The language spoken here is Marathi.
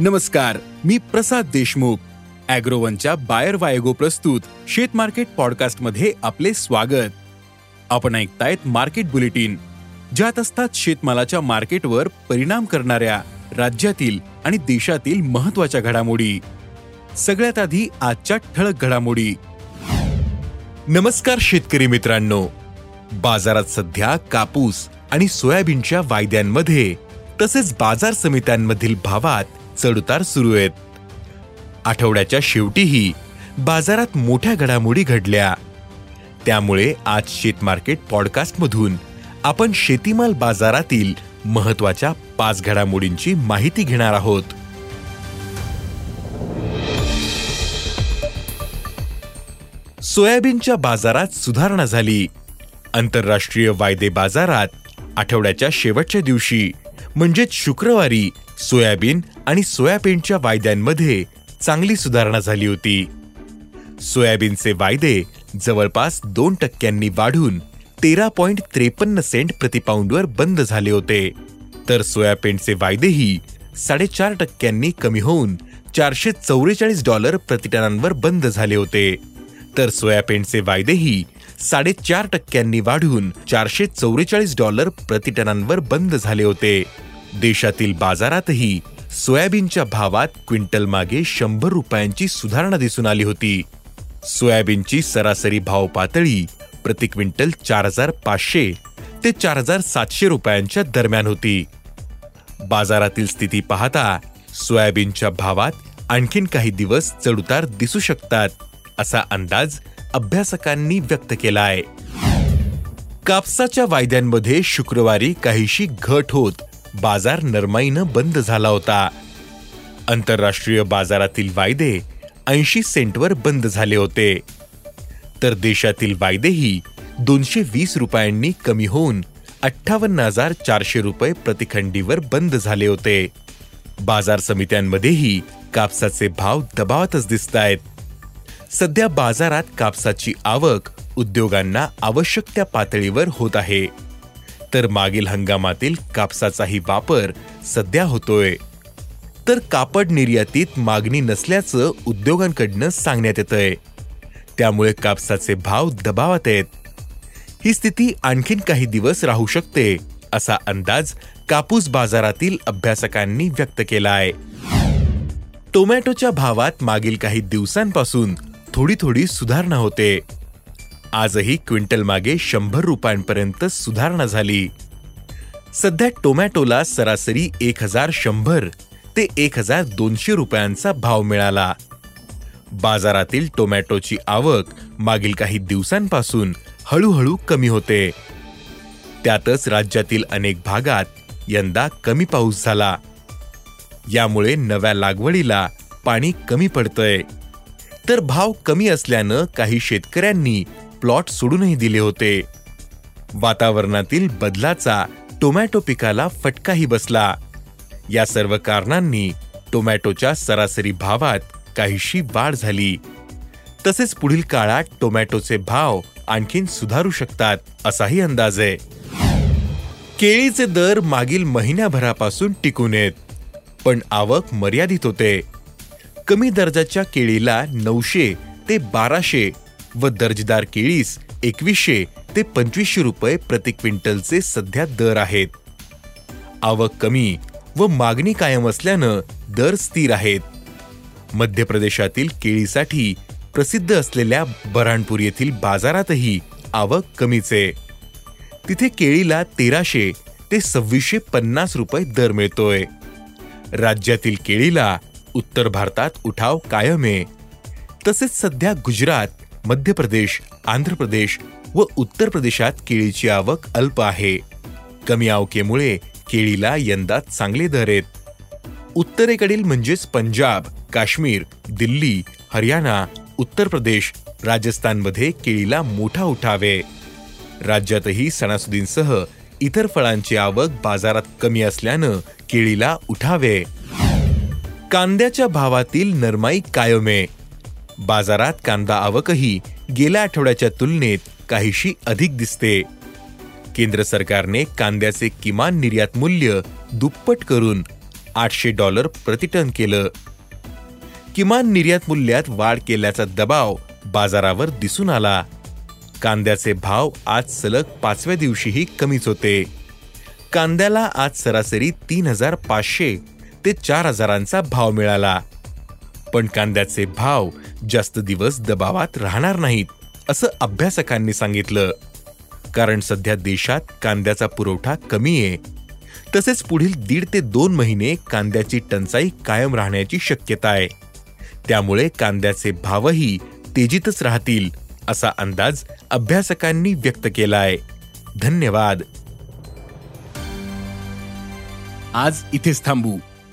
नमस्कार मी प्रसाद देशमुख. अॅग्रोवनच्या बायर वायगो प्रस्तुत शेत मार्केट पॉडकास्टमध्ये आपले स्वागत. आपण ऐकतायत मार्केट बुलेटिन. ज्यात असतात शेतमालाच्या मार्केटवर परिणाम करणाऱ्या राज्यातील आणि देशातील महत्त्वाच्या घडामोडी. सगळ्यात आधी आजच्या ठळक घडामोडी. नमस्कार शेतकरी मित्रांनो. बाजारात सध्या कापूस आणि सोयाबीनच्या वायद्यांमध्ये तसेच बाजार समित्यांमधील भावात चढउतार सुरू आहेत. आठवड्याच्या शेवटीही बाजारात मोठ्या घडामोडी घडल्या. त्यामुळे आज शेत मार्केट पॉडकास्टमधून आपण शेतीमाल बाजारातील महत्त्वाच्या पाच घडामोडींची माहिती घेणार आहोत. सोयाबीनच्या बाजारात सुधारणा झाली. आंतरराष्ट्रीय वायदे बाजारात आठवड्याच्या शेवटच्या दिवशी म्हणजेच शुक्रवारी सोयाबीन आणि सोयाबीनच्या वायद्यांमध्ये चांगली सुधारणा झाली होती. सोयाबीनचे वायदे जवळपास दोन टक्क्यांनी वाढून तेरा पॉइंट त्रेपन्न सेंट प्रतिपाऊंडवर बंद झाले होते. तर सोयाबीनचे वायदेही साडेचार टक्क्यांनी कमी होऊन चारशे चौवेचाळीस डॉलर प्रतिटनांवर बंद झाले होते. तर सोयाबीनचे वायदेही साडेचार टक्क्यांनी वाढून चारशे चौवेचाळीस डॉलर प्रतिटनांवर बंद झाले होते. देशातील बाजारातही सोयाबीनच्या भावात क्विंटल मागे शंभर रुपयांची सुधारणा दिसून आली होती. सोयाबीनची सरासरी भाव पातळी प्रति क्विंटल चार हजार पाचशे ते चार हजार सातशे रुपयांच्या दरम्यान होती. बाजारातील स्थिती पाहता सोयाबीनच्या भावात आणखीन काही दिवस चढउतार दिसू शकतात असा अंदाज अभ्यासकांनी व्यक्त केला आहे कापसाच्या वायद्यांमध्ये शुक्रवारी काहीशी घट होत बाजार नरमाईनं बंद झाला होता. आंतरराष्ट्रीय बाजारातील वायदे ऐंशी सेंटवर बंद झाले होते. तर देशातील वायदेही दोनशे वीस रुपयांनी कमी होऊन अठ्ठावन्न हजार चारशे रुपये प्रतिखंडीवर बंद झाले होते. बाजार समित्यांमध्येही कापसाचे भाव दबावातच दिसत आहेत. सध्या बाजारात कापसाची आवक उद्योगांना आवश्यक त्या पातळीवर होत आहे. तर मागील हंगामातील कापसाचाही वापर सध्या होतोय. तर कापड निर्यातीत मागणी नसल्याचं उद्योगांकडनं सांगण्यात येतंय. त्यामुळे कापसाचे भाव दबावात आहेत. ही स्थिती आणखीन काही दिवस राहू शकते असा अंदाज कापूस बाजारातील अभ्यासकांनी व्यक्त केला आहे टोमॅटोच्या भावात मागील काही दिवसांपासून थोडी थोडी सुधारणा होते. आजही क्विंटल मागे शंभर रुपयांपर्यंत सुधारणा झाली. सध्या टोमॅटोला सरासरी एक हजार शंभर ते एक हजार दोनशे रुपयांचा भाव मिळाला. बाजारातील टोमॅटोची आवक मागील काही दिवसांपासून हळूहळू कमी होते. त्यातच राज्यातील अनेक भागात यंदा कमी पाऊस झाला. यामुळे नव्या लागवडीला पाणी कमी पडतंय. तर भाव कमी असल्यानं काही शेतकऱ्यांनी प्लॉट सोडूनही दिले होते. वातावरणातील बदलाचा टोमॅटो पिकाला फटकाही बसला. या सर्व कारणांनी टोमॅटोच्या सरासरी भावात काहीशी वाढ झाली. तसेच पुढील काळात टोमॅटोचे भाव आणखीन सुधारू शकतात असाही अंदाज आहे. केळीचे दर मागील महिन्याभरापासून टिकून येत पण आवक मर्यादित होते. कमी दर्जाच्या केळीला नऊशे ते बाराशे व दर्जेदार केळीस एकवीसशे ते पंचवीसशे रुपये प्रति क्विंटलचे सध्या दर आहेत. आवक कमी व मागणी कायम असल्यानं दर स्थिर आहेत. मध्य प्रदेशातील केळीसाठी प्रसिद्ध असलेल्या बऱ्हाणपूर येथील बाजारातही आवक कमीच आहे. तिथे केळीला तेराशे ते सव्वीसशे पन्नास रुपये दर मिळतोय. राज्यातील केळीला उत्तर भारतात उठाव कायम आहे. तसेच सध्या गुजरात मध्य प्रदेश आंध्र प्रदेश व उत्तर प्रदेशात केळीची आवक अल्प आहे. कमी आवकेमुळे केळीला यंदा चांगले दर आहेत. उत्तरेकडील म्हणजेच पंजाब काश्मीर दिल्ली हरियाणा उत्तर प्रदेश राजस्थानमध्ये केळीला मोठा उठावे राज्यातही सणासुदींसह इतर फळांची आवक बाजारात कमी असल्यानं केळीला उठावे कांद्याच्या भावातील नरमाई कायम आहे. बाजारात कांदा आवकही गेल्या आठवड्याच्या तुलनेत काहीशी अधिक दिसते. केंद्र सरकारने कांद्याचे किमान निर्यात मूल्य दुप्पट करून आठशे डॉलर प्रतिटन केलं. किमान निर्यात मूल्यात वाढ केल्याचा दबाव बाजारावर दिसून आला. कांद्याचे भाव आज सलग पाचव्या दिवशीही कमीच होते. कांद्याला आज सरासरी तीन हजार पाचशे ते चार हजारांचा भाव मिळाला. पण कांद्याचे भाव जास्त दिवस दबावात राहणार नाहीत असं अभ्यासकांनी सांगितलं. कारण सध्या देशात कांद्याचा पुरवठा कमी आहे. तसेच पुढील दीड ते दोन महिने कांद्याची टंचाई कायम राहण्याची शक्यता आहे. त्यामुळे कांद्याचे भावही तेजीतच राहतील असा अंदाज अभ्यासकांनी व्यक्त केला आहे धन्यवाद. आज इथेच थांबू.